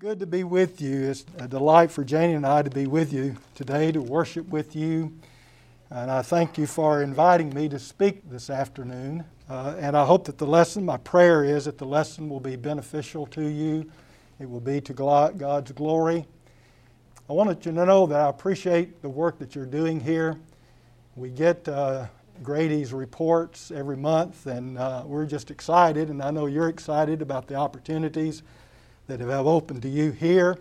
good to be with you. It's a delight for Janie and I to be with you today to worship with you. And I thank you for inviting me to speak this afternoon. Uh, and I hope that the lesson, my prayer is that the lesson will be beneficial to you. It will be to God's glory. I wanted you to know that I appreciate the work that you're doing here. We get uh, Grady's reports every month, and uh, we're just excited, and I know you're excited about the opportunities that have opened to you here.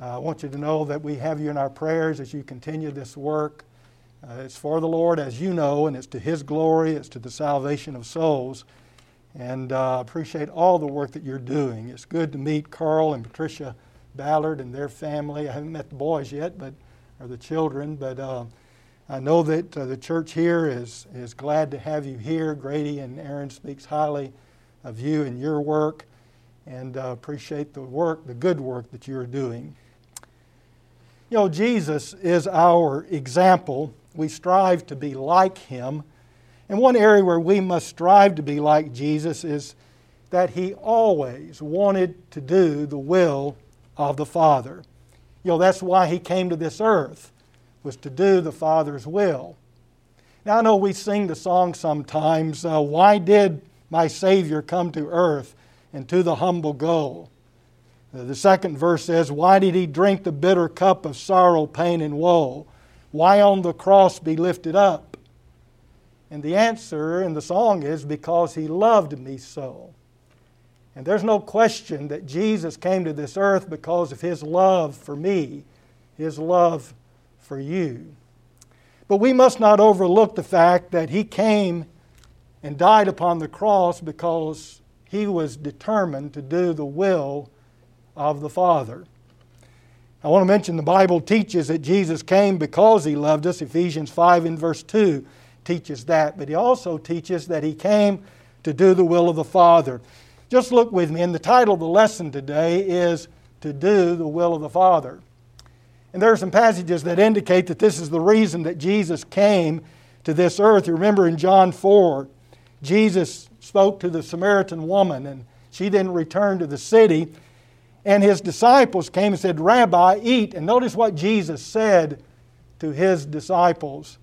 Uh, I want you to know that we have you in our prayers as you continue this work. Uh, it's for the Lord, as you know, and it's to His glory, it's to the salvation of souls. And I uh, appreciate all the work that you're doing. It's good to meet Carl and Patricia Ballard and their family. I haven't met the boys yet, but or the children, but uh, I know that uh, the church here is is glad to have you here. Grady and Aaron speaks highly of you and your work and uh, appreciate the work, the good work that you're doing. You know, Jesus is our example. We strive to be like him. And one area where we must strive to be like Jesus is that he always wanted to do the will of the Father. You know, that's why he came to this earth, was to do the Father's will. Now, I know we sing the song sometimes, uh, Why did my Savior come to earth? And to the humble go. Uh, the second verse says, Why did he drink the bitter cup of sorrow, pain, and woe? Why on the cross be lifted up? And the answer in the song is, Because he loved me so. And there's no question that Jesus came to this earth because of his love for me, his love for you. But we must not overlook the fact that he came and died upon the cross because he was determined to do the will of the Father. I want to mention the Bible teaches that Jesus came because he loved us. Ephesians 5 and verse 2 teaches that. But he also teaches that he came to do the will of the Father. Just look with me, and the title of the lesson today is To Do the Will of the Father. And there are some passages that indicate that this is the reason that Jesus came to this earth. You remember in John 4, Jesus spoke to the Samaritan woman, and she then returned to the city. And his disciples came and said, Rabbi, eat. And notice what Jesus said to his disciples.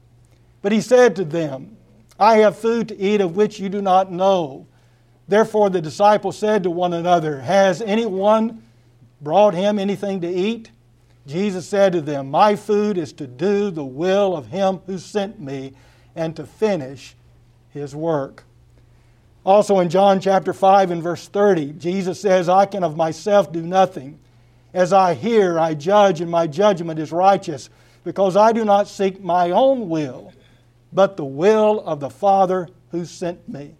But he said to them, I have food to eat of which you do not know. Therefore the disciples said to one another, Has anyone brought him anything to eat? Jesus said to them, My food is to do the will of him who sent me and to finish his work. Also in John chapter 5 and verse 30, Jesus says, I can of myself do nothing. As I hear, I judge, and my judgment is righteous, because I do not seek my own will, but the will of the Father who sent me.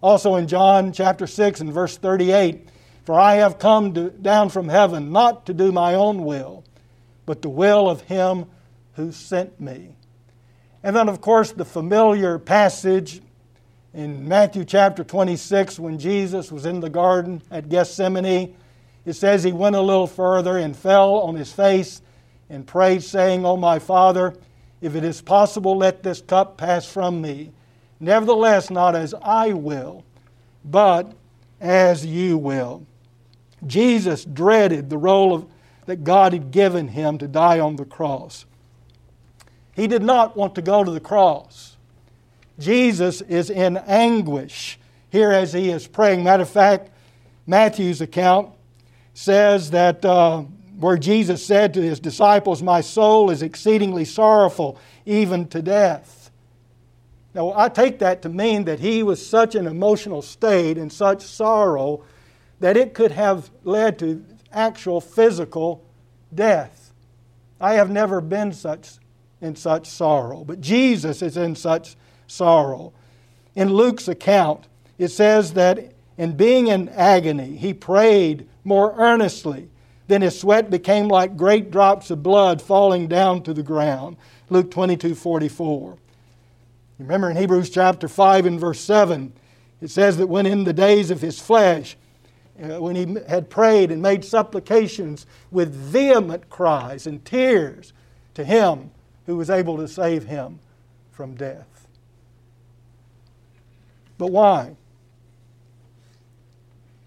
Also in John chapter 6 and verse 38, For I have come to, down from heaven not to do my own will, but the will of him who sent me. And then, of course, the familiar passage in Matthew chapter 26, when Jesus was in the garden at Gethsemane, it says he went a little further and fell on his face and prayed, saying, O my Father, if it is possible, let this cup pass from me. Nevertheless, not as I will, but as you will. Jesus dreaded the role of, that God had given him to die on the cross. He did not want to go to the cross. Jesus is in anguish here as he is praying. Matter of fact, Matthew's account says that uh, where Jesus said to his disciples, My soul is exceedingly sorrowful, even to death. Now, I take that to mean that he was such an emotional state and such sorrow that it could have led to actual physical death. I have never been such in such sorrow, but Jesus is in such sorrow. In Luke's account, it says that in being in agony, he prayed more earnestly. Then his sweat became like great drops of blood falling down to the ground. Luke 22 44. Remember in Hebrews chapter 5 and verse 7, it says that when in the days of his flesh, uh, when he had prayed and made supplications with vehement cries and tears to him who was able to save him from death. But why?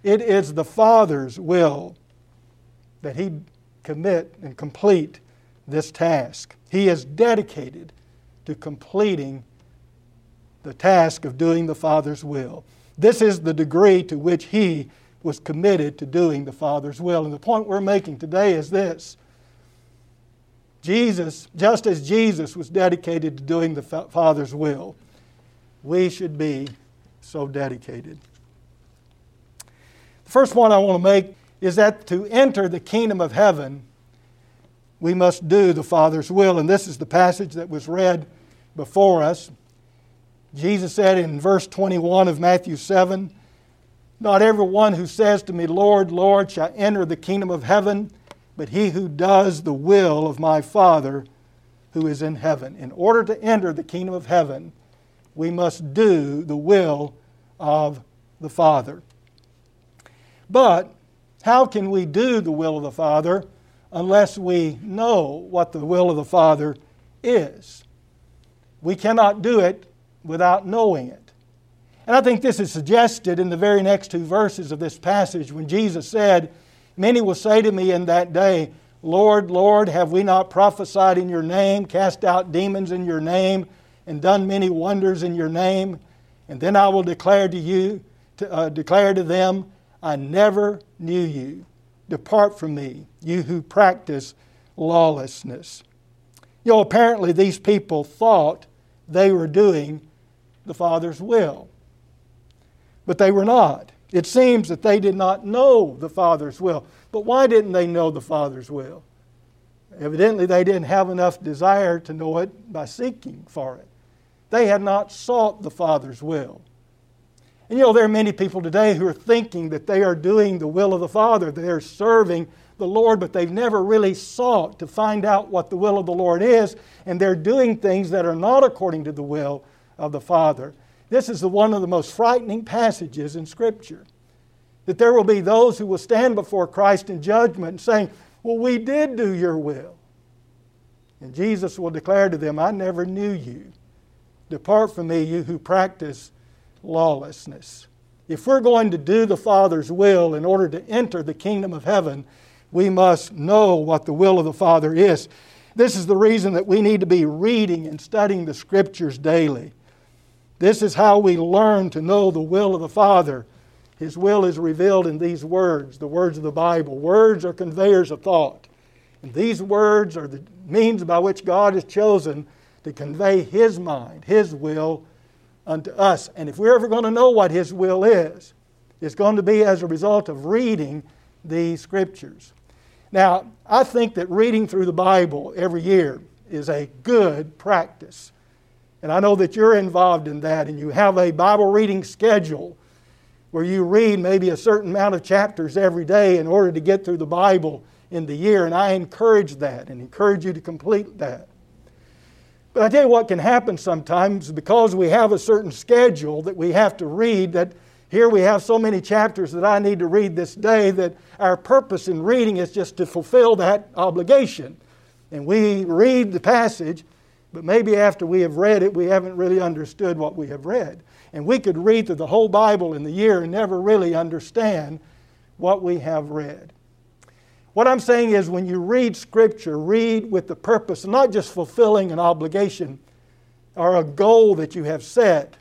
It is the Father's will that he commit and complete this task. He is dedicated to completing the task of doing the Father's will. This is the degree to which he was committed to doing the Father's will. And the point we're making today is this Jesus, just as Jesus was dedicated to doing the Father's will, we should be so dedicated. The first point I want to make is that to enter the kingdom of heaven, we must do the Father's will. And this is the passage that was read before us. Jesus said in verse 21 of Matthew 7 Not everyone who says to me, Lord, Lord, shall enter the kingdom of heaven, but he who does the will of my Father who is in heaven. In order to enter the kingdom of heaven, we must do the will of the Father. But how can we do the will of the Father unless we know what the will of the Father is? We cannot do it without knowing it. And I think this is suggested in the very next two verses of this passage when Jesus said, Many will say to me in that day, Lord, Lord, have we not prophesied in your name, cast out demons in your name, and done many wonders in your name? And then I will declare to you, to, uh, declare to them, I never knew you. Depart from me, you who practice lawlessness. You know, apparently these people thought they were doing the Father's will, but they were not. It seems that they did not know the Father's will. But why didn't they know the Father's will? Evidently, they didn't have enough desire to know it by seeking for it. They had not sought the Father's will. And you know, there are many people today who are thinking that they are doing the will of the Father, they are serving the Lord, but they've never really sought to find out what the will of the Lord is, and they're doing things that are not according to the will of the Father. This is the, one of the most frightening passages in Scripture. That there will be those who will stand before Christ in judgment saying, Well, we did do your will. And Jesus will declare to them, I never knew you. Depart from me, you who practice lawlessness. If we're going to do the Father's will in order to enter the kingdom of heaven, we must know what the will of the Father is. This is the reason that we need to be reading and studying the Scriptures daily. This is how we learn to know the will of the Father. His will is revealed in these words, the words of the Bible. Words are conveyors of thought. And these words are the means by which God has chosen to convey His mind, His will unto us. And if we're ever going to know what His will is, it's going to be as a result of reading these scriptures. Now, I think that reading through the Bible every year is a good practice. And I know that you're involved in that, and you have a Bible reading schedule where you read maybe a certain amount of chapters every day in order to get through the Bible in the year. And I encourage that and encourage you to complete that. But I tell you what can happen sometimes because we have a certain schedule that we have to read that here we have so many chapters that I need to read this day that our purpose in reading is just to fulfill that obligation. And we read the passage, but maybe after we have read it, we haven't really understood what we have read. And we could read through the whole Bible in the year and never really understand what we have read. What I'm saying is, when you read Scripture, read with the purpose not just fulfilling an obligation or a goal that you have set,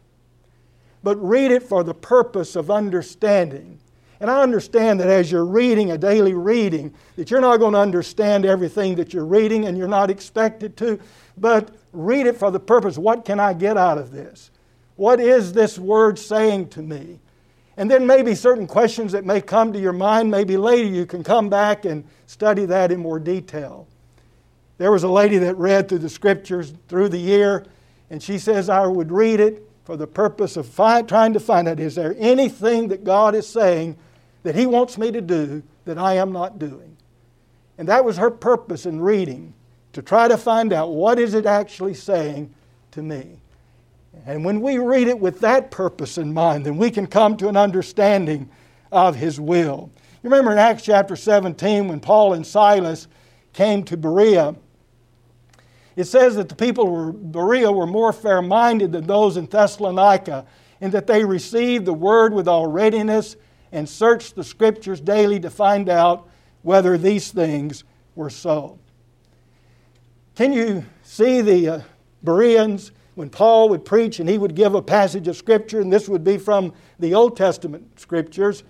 but read it for the purpose of understanding. And I understand that as you're reading a daily reading, that you're not going to understand everything that you're reading and you're not expected to, but read it for the purpose what can I get out of this? What is this word saying to me? And then maybe certain questions that may come to your mind, maybe later you can come back and study that in more detail. There was a lady that read through the scriptures through the year, and she says, I would read it for the purpose of find, trying to find out is there anything that God is saying that He wants me to do that I am not doing? And that was her purpose in reading, to try to find out what is it actually saying to me. And when we read it with that purpose in mind, then we can come to an understanding of His will. You remember in Acts chapter 17 when Paul and Silas came to Berea, it says that the people of Berea were more fair minded than those in Thessalonica, in that they received the word with all readiness and searched the scriptures daily to find out whether these things were so. Can you see the uh, Bereans when Paul would preach and he would give a passage of Scripture, and this would be from the Old Testament Scriptures?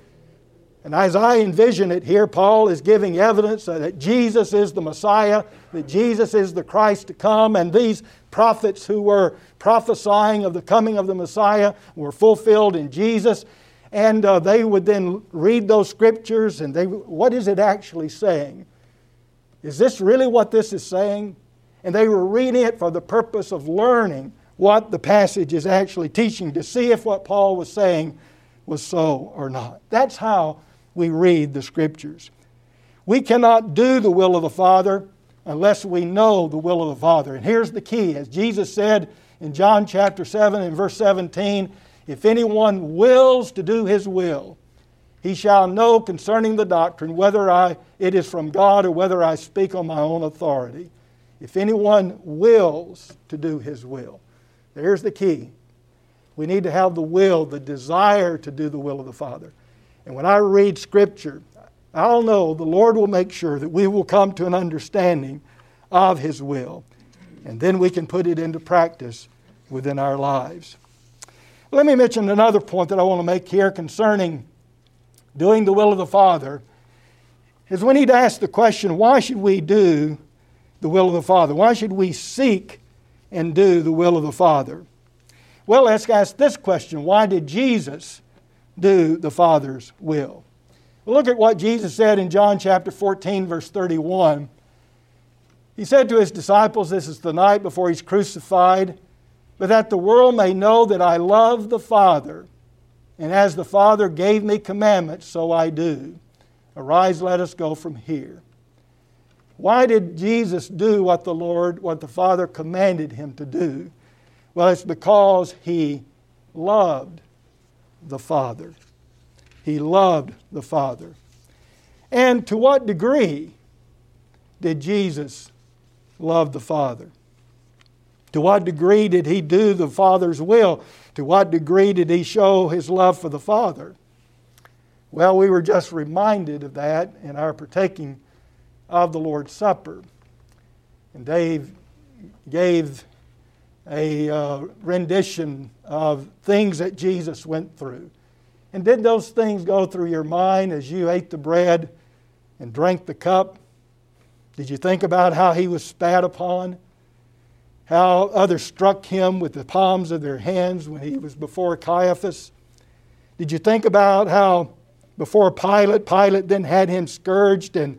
And as I envision it here, Paul is giving evidence that Jesus is the Messiah, that Jesus is the Christ to come, and these prophets who were prophesying of the coming of the Messiah were fulfilled in Jesus. And uh, they would then read those scriptures and they, what is it actually saying? Is this really what this is saying? And they were reading it for the purpose of learning what the passage is actually teaching to see if what Paul was saying was so or not. That's how we read the scriptures. We cannot do the will of the Father unless we know the will of the Father. And here's the key as Jesus said in John chapter 7 and verse 17 if anyone wills to do his will, he shall know concerning the doctrine whether I, it is from God or whether I speak on my own authority. If anyone wills to do his will, there's the key. We need to have the will, the desire to do the will of the Father. And when I read Scripture, I'll know the Lord will make sure that we will come to an understanding of His will. And then we can put it into practice within our lives. Let me mention another point that I want to make here concerning doing the will of the Father. Is we need to ask the question why should we do the will of the Father? Why should we seek and do the will of the Father? Well, let's ask this question why did Jesus do the Father's will? Well, look at what Jesus said in John chapter 14, verse 31. He said to his disciples, This is the night before he's crucified but that the world may know that I love the Father, and as the Father gave me commandments, so I do. Arise, let us go from here. Why did Jesus do what the Lord, what the Father commanded him to do? Well, it's because he loved the Father. He loved the Father. And to what degree did Jesus love the Father? To what degree did he do the Father's will? To what degree did he show his love for the Father? Well, we were just reminded of that in our partaking of the Lord's Supper. And Dave gave a uh, rendition of things that Jesus went through. And did those things go through your mind as you ate the bread and drank the cup? Did you think about how he was spat upon? how others struck him with the palms of their hands when he was before Caiaphas? Did you think about how before Pilate, Pilate then had him scourged and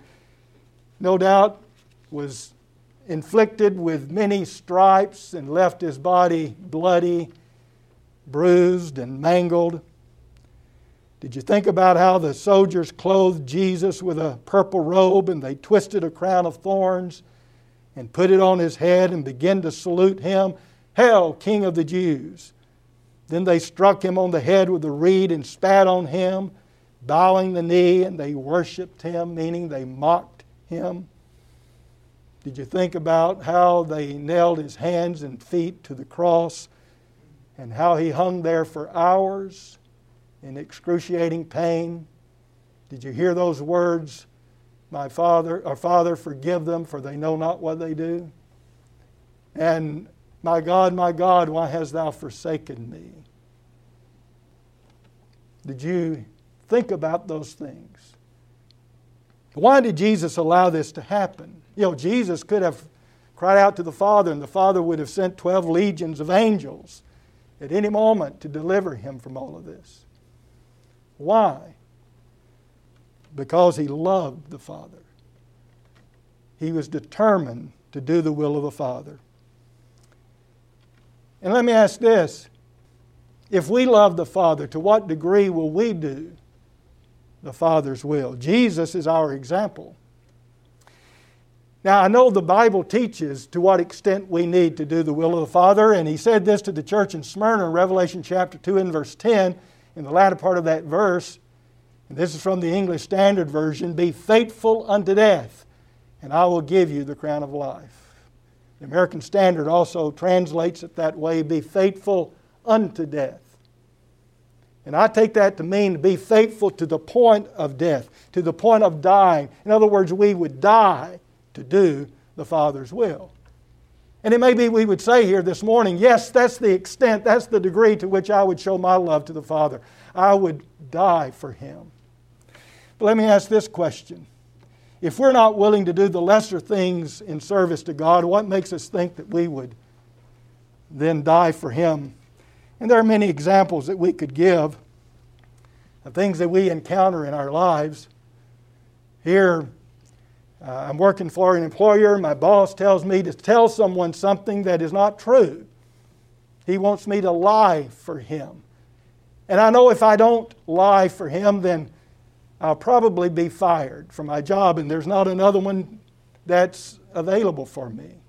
no doubt was inflicted with many stripes and left his body bloody, bruised, and mangled? Did you think about how the soldiers clothed Jesus with a purple robe and they twisted a crown of thorns and put it on his head and began to salute him, Hail, King of the Jews! Then they struck him on the head with a reed and spat on him, bowing the knee, and they worshiped him, meaning they mocked him. Did you think about how they nailed his hands and feet to the cross and how he hung there for hours in excruciating pain? Did you hear those words? My Father, our Father, forgive them, for they know not what they do. And my God, my God, why hast thou forsaken me? Did you think about those things? Why did Jesus allow this to happen? You know, Jesus could have cried out to the Father, and the Father would have sent 12 legions of angels at any moment to deliver him from all of this. Why? because he loved the Father. He was determined to do the will of the Father. And let me ask this if we love the Father, to what degree will we do the Father's will? Jesus is our example. Now, I know the Bible teaches to what extent we need to do the will of the Father, and he said this to the church in Smyrna in Revelation chapter 2 and verse 10. In the latter part of that verse, And this is from the English Standard Version Be faithful unto death, and I will give you the crown of life. The American Standard also translates it that way Be faithful unto death. And I take that to mean to be faithful to the point of death, to the point of dying. In other words, we would die to do the Father's will. And it may be we would say here this morning, yes, that's the extent, that's the degree to which I would show my love to the Father. I would die for Him. But let me ask this question. If we're not willing to do the lesser things in service to God, what makes us think that we would then die for Him? And there are many examples that we could give of things that we encounter in our lives. Here, uh, I'm working for an employer. My boss tells me to tell someone something that is not true. He wants me to lie for him. And I know if I don't lie for him, then I'll probably be fired from my job, and there's not another one that's available for me.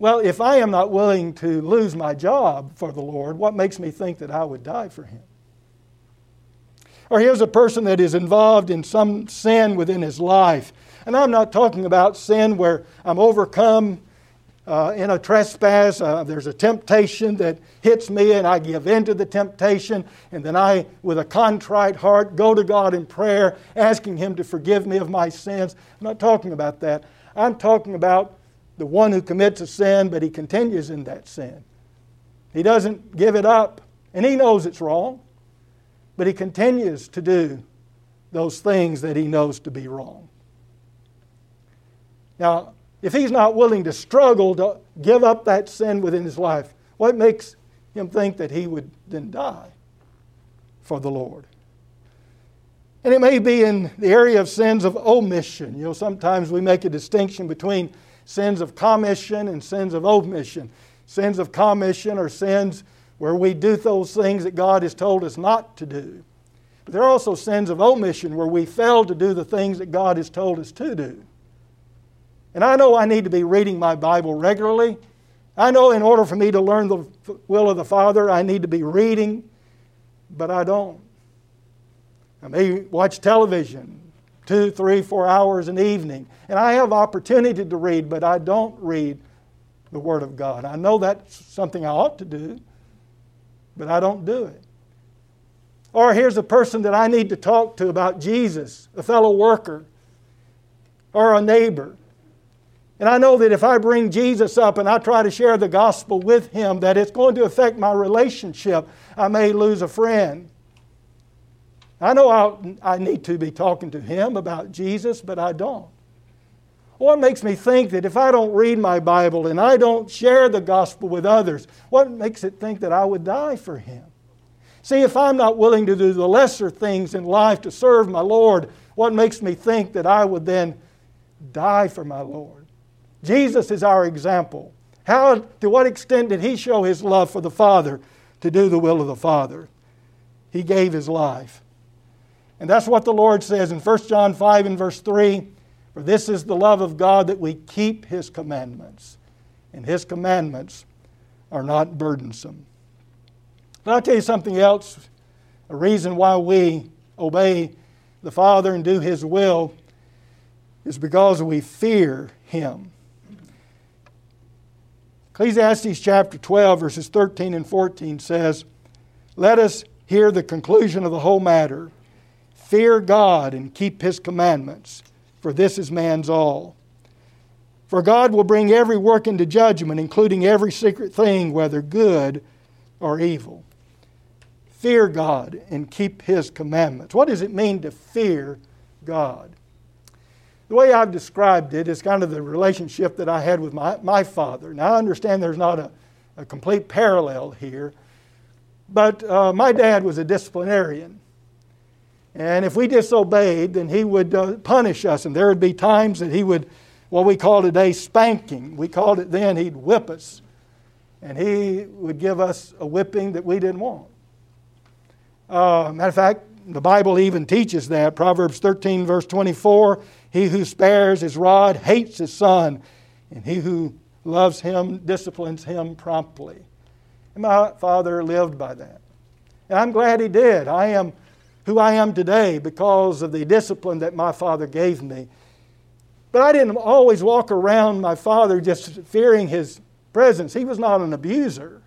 Well, if I am not willing to lose my job for the Lord, what makes me think that I would die for him? Or here's a person that is involved in some sin within his life. And I'm not talking about sin where I'm overcome uh, in a trespass. Uh, there's a temptation that hits me, and I give in to the temptation. And then I, with a contrite heart, go to God in prayer, asking Him to forgive me of my sins. I'm not talking about that. I'm talking about the one who commits a sin, but he continues in that sin. He doesn't give it up, and he knows it's wrong. But he continues to do those things that he knows to be wrong. Now, if he's not willing to struggle to give up that sin within his life, what makes him think that he would then die for the Lord? And it may be in the area of sins of omission. You know, sometimes we make a distinction between sins of commission and sins of omission. Sins of commission are sins where we do those things that God has told us not to do. But there are also sins of omission where we fail to do the things that God has told us to do. And I know I need to be reading my Bible regularly. I know in order for me to learn the will of the Father, I need to be reading, but I don't. I may watch television two, three, four hours an evening, and I have opportunity to read, but I don't read the Word of God. I know that's something I ought to do, but I don't do it. Or here's a person that I need to talk to about Jesus, a fellow worker, or a neighbor. And I know that if I bring Jesus up and I try to share the gospel with him, that it's going to affect my relationship. I may lose a friend. I know I, I need to be talking to him about Jesus, but I don't. What makes me think that if I don't read my Bible and I don't share the gospel with others, what makes it think that I would die for him? See, if I'm not willing to do the lesser things in life to serve my Lord, what makes me think that I would then die for my Lord? Jesus is our example. How, to what extent did he show his love for the Father to do the will of the Father? He gave his life. And that's what the Lord says in 1 John 5 and verse 3 for this is the love of God that we keep His commandments, and His commandments are not burdensome. But I'll tell you something else a reason why we obey the Father and do His will is because we fear Him. Ecclesiastes chapter 12, verses 13 and 14 says, Let us hear the conclusion of the whole matter. Fear God and keep His commandments for this is man's all. For God will bring every work into judgment, including every secret thing, whether good or evil. Fear God and keep His commandments. What does it mean to fear God? The way I've described it is kind of the relationship that I had with my, my father. Now, I understand there's not a, a complete parallel here, but uh, my dad was a disciplinarian. And if we disobeyed, then he would uh, punish us. And there would be times that he would, what we call today, spanking. We called it then, he'd whip us. And he would give us a whipping that we didn't want. Uh, matter of fact, the Bible even teaches that. Proverbs 13, verse 24 He who spares his rod hates his son, and he who loves him disciplines him promptly. And my father lived by that. And I'm glad he did. I am who I am today because of the discipline that my father gave me. But I didn't always walk around my father just fearing his presence. He was not an abuser.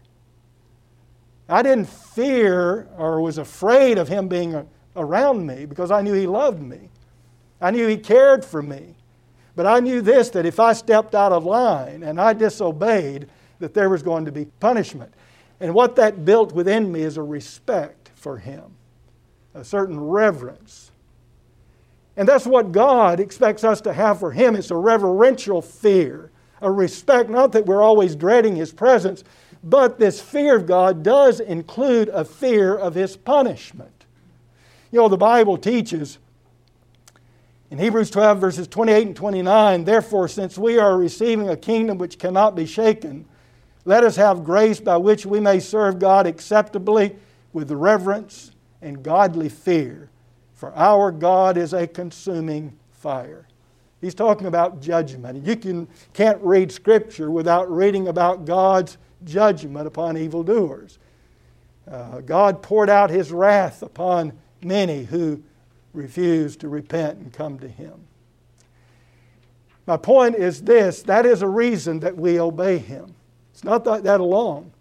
I didn't fear or was afraid of him being around me because I knew he loved me. I knew he cared for me. But I knew this that if I stepped out of line and I disobeyed, that there was going to be punishment. And what that built within me is a respect for him, a certain reverence. And that's what God expects us to have for him. It's a reverential fear, a respect, not that we're always dreading his presence, but this fear of God does include a fear of his punishment. You know, the Bible teaches in Hebrews 12, verses 28 and 29, therefore, since we are receiving a kingdom which cannot be shaken, let us have grace by which we may serve God acceptably with reverence and godly fear, for our God is a consuming fire. He's talking about judgment. You can, can't read Scripture without reading about God's judgment upon evildoers. Uh, God poured out His wrath upon many who refused to repent and come to Him. My point is this that is a reason that we obey Him. It's not that, that alone,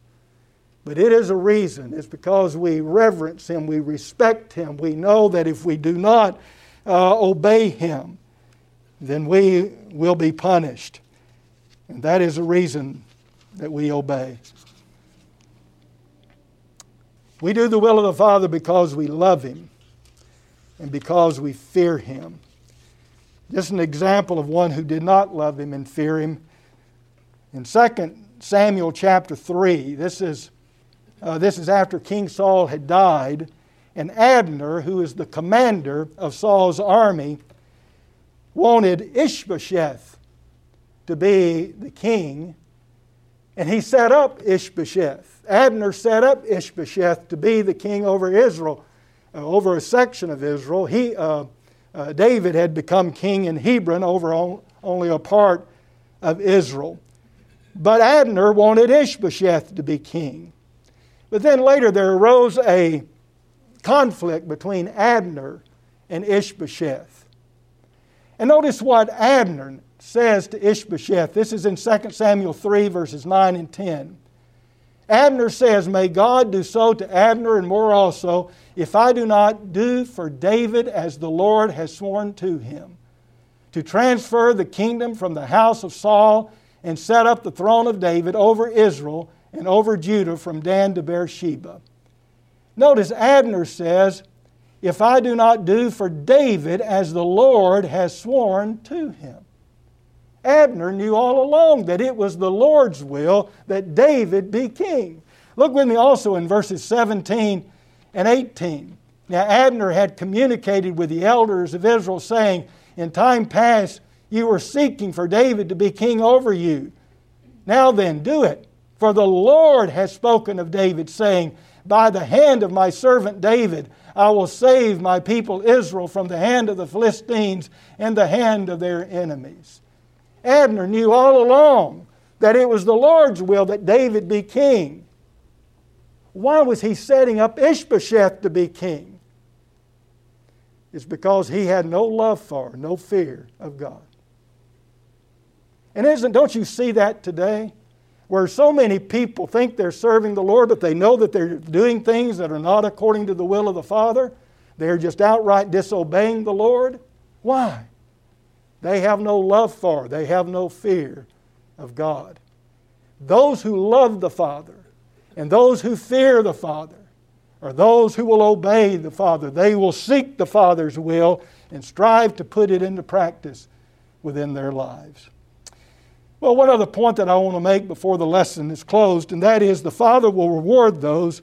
but it is a reason. It's because we reverence Him, we respect Him. We know that if we do not uh, obey Him, then we will be punished. And that is a reason that we obey. We do the will of the Father because we love Him and because we fear Him. Just an example of one who did not love Him and fear Him. In 2 Samuel chapter 3. This is, uh, this is after King Saul had died, and Abner, who is the commander of Saul's army, wanted Ishbosheth to be the king, and he set up Ishbosheth. Abner set up Ishbosheth to be the king over Israel, uh, over a section of Israel. He, uh, uh David had become king in Hebron over only a part of Israel. But Abner wanted Ishbosheth to be king. But then later there arose a conflict between Abner and Ishbosheth. And notice what Abner says to Ishbosheth. This is in 2 Samuel 3, verses 9 and 10. Abner says, May God do so to Abner and more also, if I do not do for David as the Lord has sworn to him, to transfer the kingdom from the house of Saul and set up the throne of David over Israel and over Judah from Dan to Beersheba. Notice Abner says, If I do not do for David as the Lord has sworn to him. Abner knew all along that it was the Lord's will that David be king. Look with me also in verses 17 and 18. Now, Abner had communicated with the elders of Israel, saying, In time past, you were seeking for David to be king over you. Now then, do it. For the Lord has spoken of David, saying, By the hand of my servant David, I will save my people Israel from the hand of the Philistines and the hand of their enemies. Abner knew all along that it was the Lord's will that David be king. Why was he setting up Ishbosheth to be king? It's because he had no love for, no fear of God. And isn't, don't you see that today? Where so many people think they're serving the Lord, but they know that they're doing things that are not according to the will of the Father. They're just outright disobeying the Lord. Why? They have no love for, they have no fear of God. Those who love the Father and those who fear the Father are those who will obey the Father. They will seek the Father's will and strive to put it into practice within their lives. Well, one other point that I want to make before the lesson is closed, and that is the Father will reward those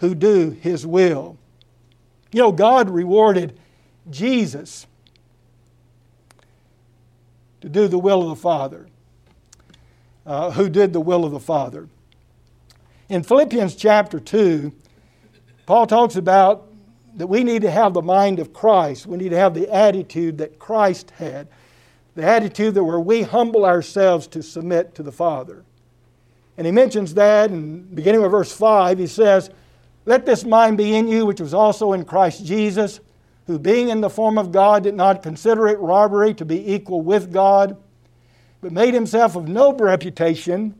who do His will. You know, God rewarded Jesus to do the will of the Father, uh, who did the will of the Father. In Philippians chapter 2, Paul talks about that we need to have the mind of Christ. We need to have the attitude that Christ had the attitude that where we humble ourselves to submit to the Father. And he mentions that in beginning with verse 5, he says, Let this mind be in you, which was also in Christ Jesus, who being in the form of God did not consider it robbery to be equal with God, but made himself of no reputation,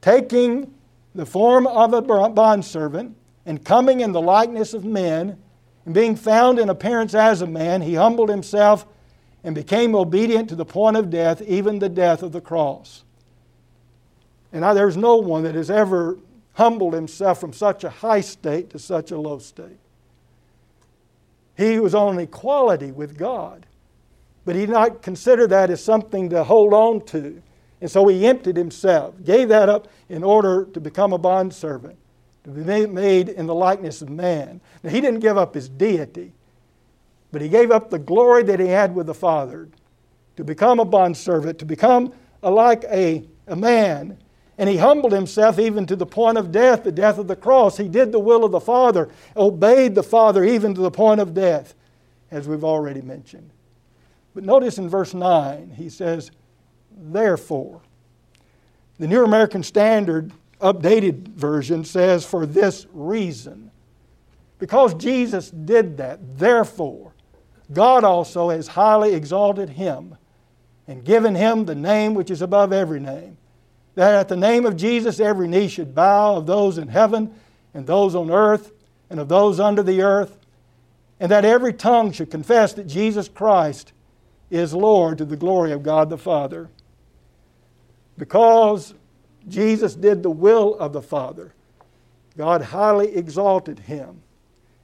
taking the form of a bondservant, and coming in the likeness of men, and being found in appearance as a man, he humbled himself and became obedient to the point of death, even the death of the cross. And I, there's no one that has ever humbled himself from such a high state to such a low state. He was on equality with God, but he did not consider that as something to hold on to. And so he emptied himself, gave that up in order to become a bondservant to be made in the likeness of man. Now, he didn't give up his deity, but he gave up the glory that he had with the Father to become a bondservant, to become like a, a man. And he humbled himself even to the point of death, the death of the cross. He did the will of the Father, obeyed the Father even to the point of death, as we've already mentioned. But notice in verse 9, he says, Therefore. The New American Standard updated version says, for this reason. Because Jesus did that, therefore, God also has highly exalted him and given him the name which is above every name. That at the name of Jesus every knee should bow of those in heaven and those on earth and of those under the earth, and that every tongue should confess that Jesus Christ is Lord to the glory of God the Father. Because Jesus did the will of the Father. God highly exalted him,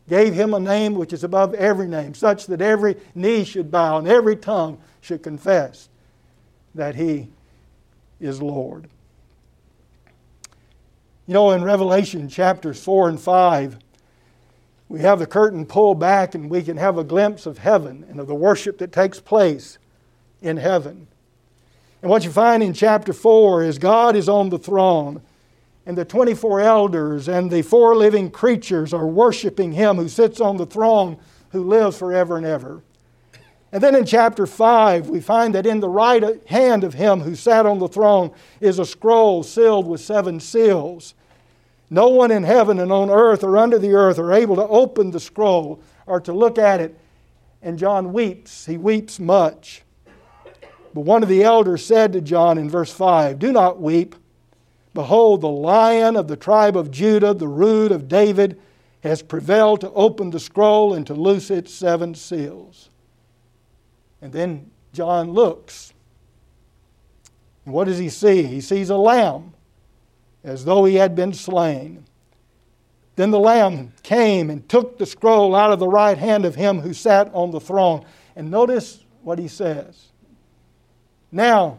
gave him a name which is above every name, such that every knee should bow and every tongue should confess that he is Lord. You know, in Revelation chapters 4 and 5, we have the curtain pulled back and we can have a glimpse of heaven and of the worship that takes place in heaven. And what you find in chapter 4 is God is on the throne, and the 24 elders and the four living creatures are worshiping Him who sits on the throne, who lives forever and ever. And then in chapter 5, we find that in the right hand of Him who sat on the throne is a scroll sealed with seven seals. No one in heaven and on earth or under the earth are able to open the scroll or to look at it. And John weeps. He weeps much. But one of the elders said to John in verse 5 Do not weep. Behold, the lion of the tribe of Judah, the root of David, has prevailed to open the scroll and to loose its seven seals. And then John looks. And what does he see? He sees a lamb as though he had been slain. Then the lamb came and took the scroll out of the right hand of him who sat on the throne. And notice what he says. Now,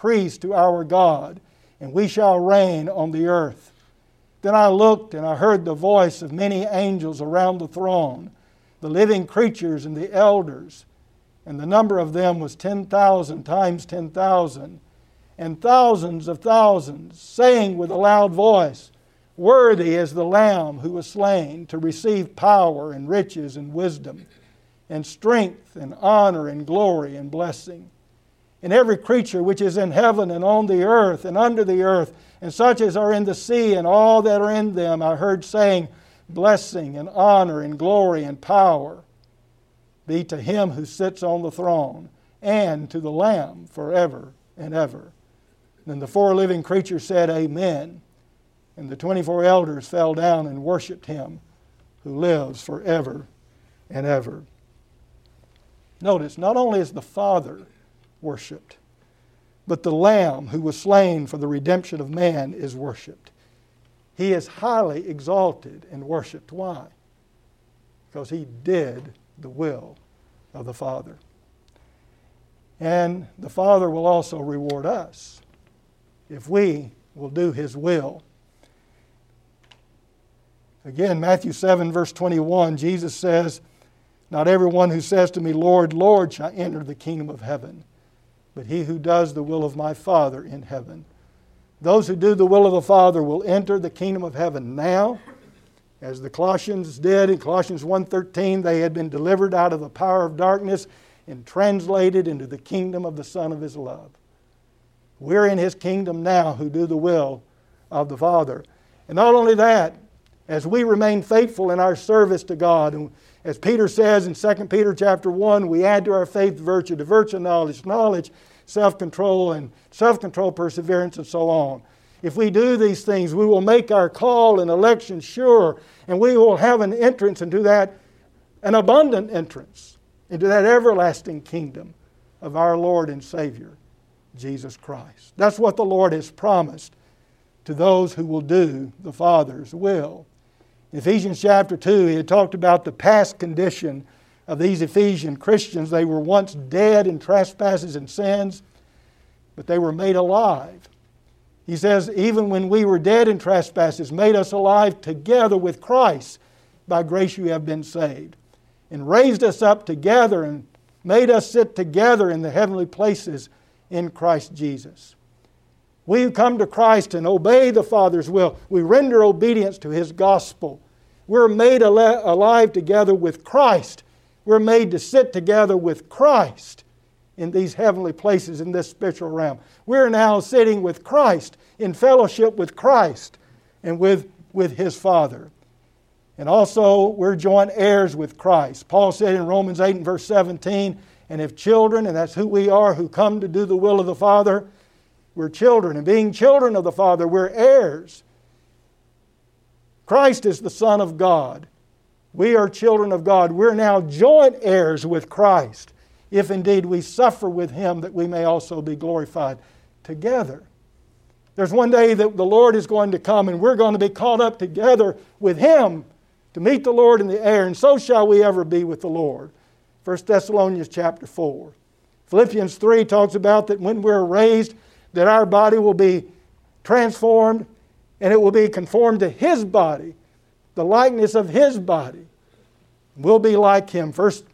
priests to our God, and we shall reign on the earth. Then I looked, and I heard the voice of many angels around the throne, the living creatures and the elders, and the number of them was 10,000 times 10,000, and thousands of thousands, saying with a loud voice, Worthy is the Lamb who was slain to receive power and riches and wisdom, and strength and honor and glory and blessing and every creature which is in heaven and on the earth and under the earth, and such as are in the sea and all that are in them, I heard saying, Blessing and honor and glory and power be to him who sits on the throne and to the Lamb forever and ever. Then the four living creatures said, Amen. And the 24 elders fell down and worshiped him who lives forever and ever. Notice, not only is the Father worshiped. But the Lamb who was slain for the redemption of man is worshiped. He is highly exalted and worshiped. Why? Because he did the will of the Father. And the Father will also reward us if we will do his will. Again, Matthew 7, verse 21, Jesus says, Not everyone who says to me, Lord, Lord, shall enter the kingdom of heaven but he who does the will of my Father in heaven. Those who do the will of the Father will enter the kingdom of heaven now As the Colossians did in Colossians 1:13, they had been delivered out of the power of darkness and translated into the kingdom of the Son of his love. We're in his kingdom now who do the will of the Father. And not only that, as we remain faithful in our service to God, and as Peter says in 2 Peter chapter 1, we add to our faith virtue, to virtue knowledge, knowledge, self-control, and self-control perseverance, and so on. If we do these things, we will make our call and election sure, and we will have an entrance into that, an abundant entrance into that everlasting kingdom of our Lord and Savior, Jesus Christ. That's what the Lord has promised to those who will do the Father's will. Ephesians chapter 2, he had talked about the past condition of these Ephesian Christians. They were once dead in trespasses and sins, but they were made alive. He says, even when we were dead in trespasses, made us alive together with Christ. By grace you have been saved and raised us up together and made us sit together in the heavenly places in Christ Jesus. We come to Christ and obey the Father's will. We render obedience to His gospel. We're made alive together with Christ. We're made to sit together with Christ in these heavenly places in this spiritual realm. We're now sitting with Christ in fellowship with Christ and with, with His Father. And also, we're joint heirs with Christ. Paul said in Romans 8 and verse 17, and if children, and that's who we are who come to do the will of the Father, we're children. And being children of the Father, we're heirs. Christ is the Son of God. We are children of God. We're now joint heirs with Christ, if indeed we suffer with Him, that we may also be glorified together. There's one day that the Lord is going to come, and we're going to be caught up together with Him to meet the Lord in the air, and so shall we ever be with the Lord. 1 Thessalonians chapter 4. Philippians 3 talks about that when we're raised, that our body will be transformed and it will be conformed to His body, the likeness of His body. We'll be like Him. First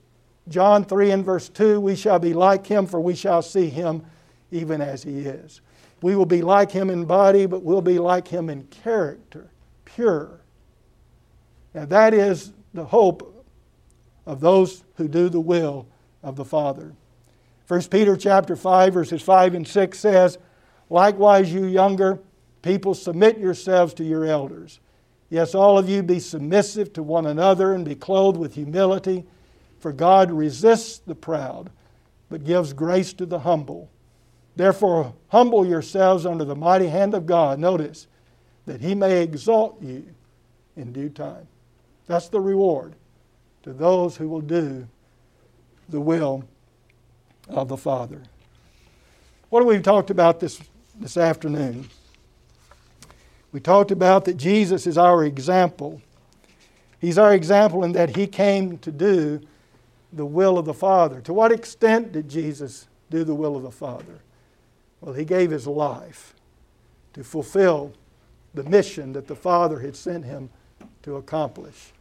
John 3 and verse 2 we shall be like Him, for we shall see Him even as He is. We will be like Him in body, but we'll be like Him in character, pure now, that is the hope of those who do the will of the Father. 1 Peter chapter 5 verses 5 and 6 says, "Likewise you younger people submit yourselves to your elders. Yes, all of you be submissive to one another and be clothed with humility, for God resists the proud, but gives grace to the humble. Therefore, humble yourselves under the mighty hand of God, notice, that he may exalt you in due time." That's the reward to those who will do the will of the Father. What have we talked about this, this afternoon? We talked about that Jesus is our example. He's our example in that he came to do the will of the Father. To what extent did Jesus do the will of the Father? Well, he gave his life to fulfill the mission that the Father had sent him to accomplish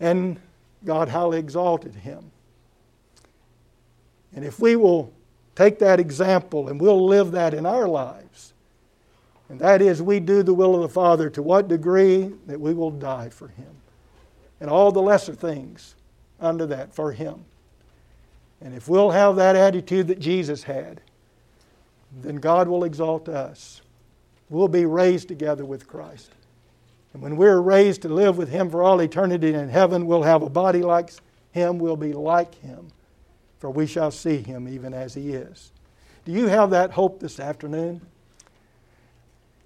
and God highly exalted him. And if we will take that example and we'll live that in our lives, and that is, we do the will of the Father to what degree that we will die for Him. And all the lesser things under that for Him. And if we'll have that attitude that Jesus had, then God will exalt us. We'll be raised together with Christ. And when we're raised to live with Him for all eternity in heaven, we'll have a body like Him, we'll be like Him, for we shall see Him even as He is. Do you have that hope this afternoon?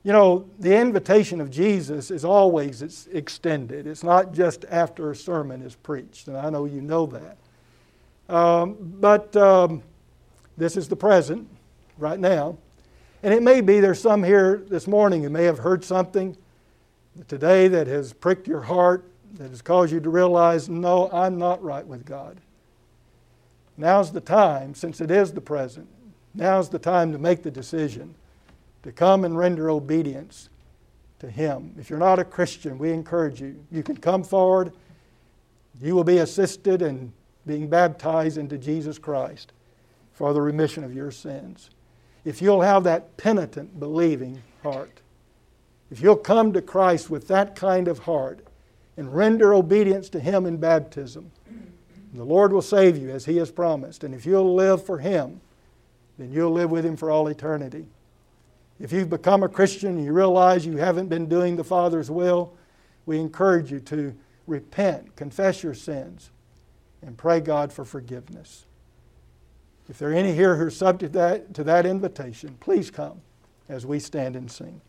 You know, the invitation of Jesus is always it's extended. It's not just after a sermon is preached, and I know you know that. Um, but um, this is the present, right now. And it may be there's some here this morning who may have heard something today that has pricked your heart, that has caused you to realize, no, I'm not right with God. Now's the time, since it is the present, now's the time to make the decision to come and render obedience to Him. If you're not a Christian, we encourage you. You can come forward. You will be assisted in being baptized into Jesus Christ for the remission of your sins. If you'll have that penitent, believing heart. If you'll come to Christ with that kind of heart and render obedience to Him in baptism, the Lord will save you as He has promised. And if you'll live for Him, then you'll live with Him for all eternity. If you've become a Christian and you realize you haven't been doing the Father's will, we encourage you to repent, confess your sins, and pray God for forgiveness. If there are any here who are subject to that, to that invitation, please come as we stand and sing.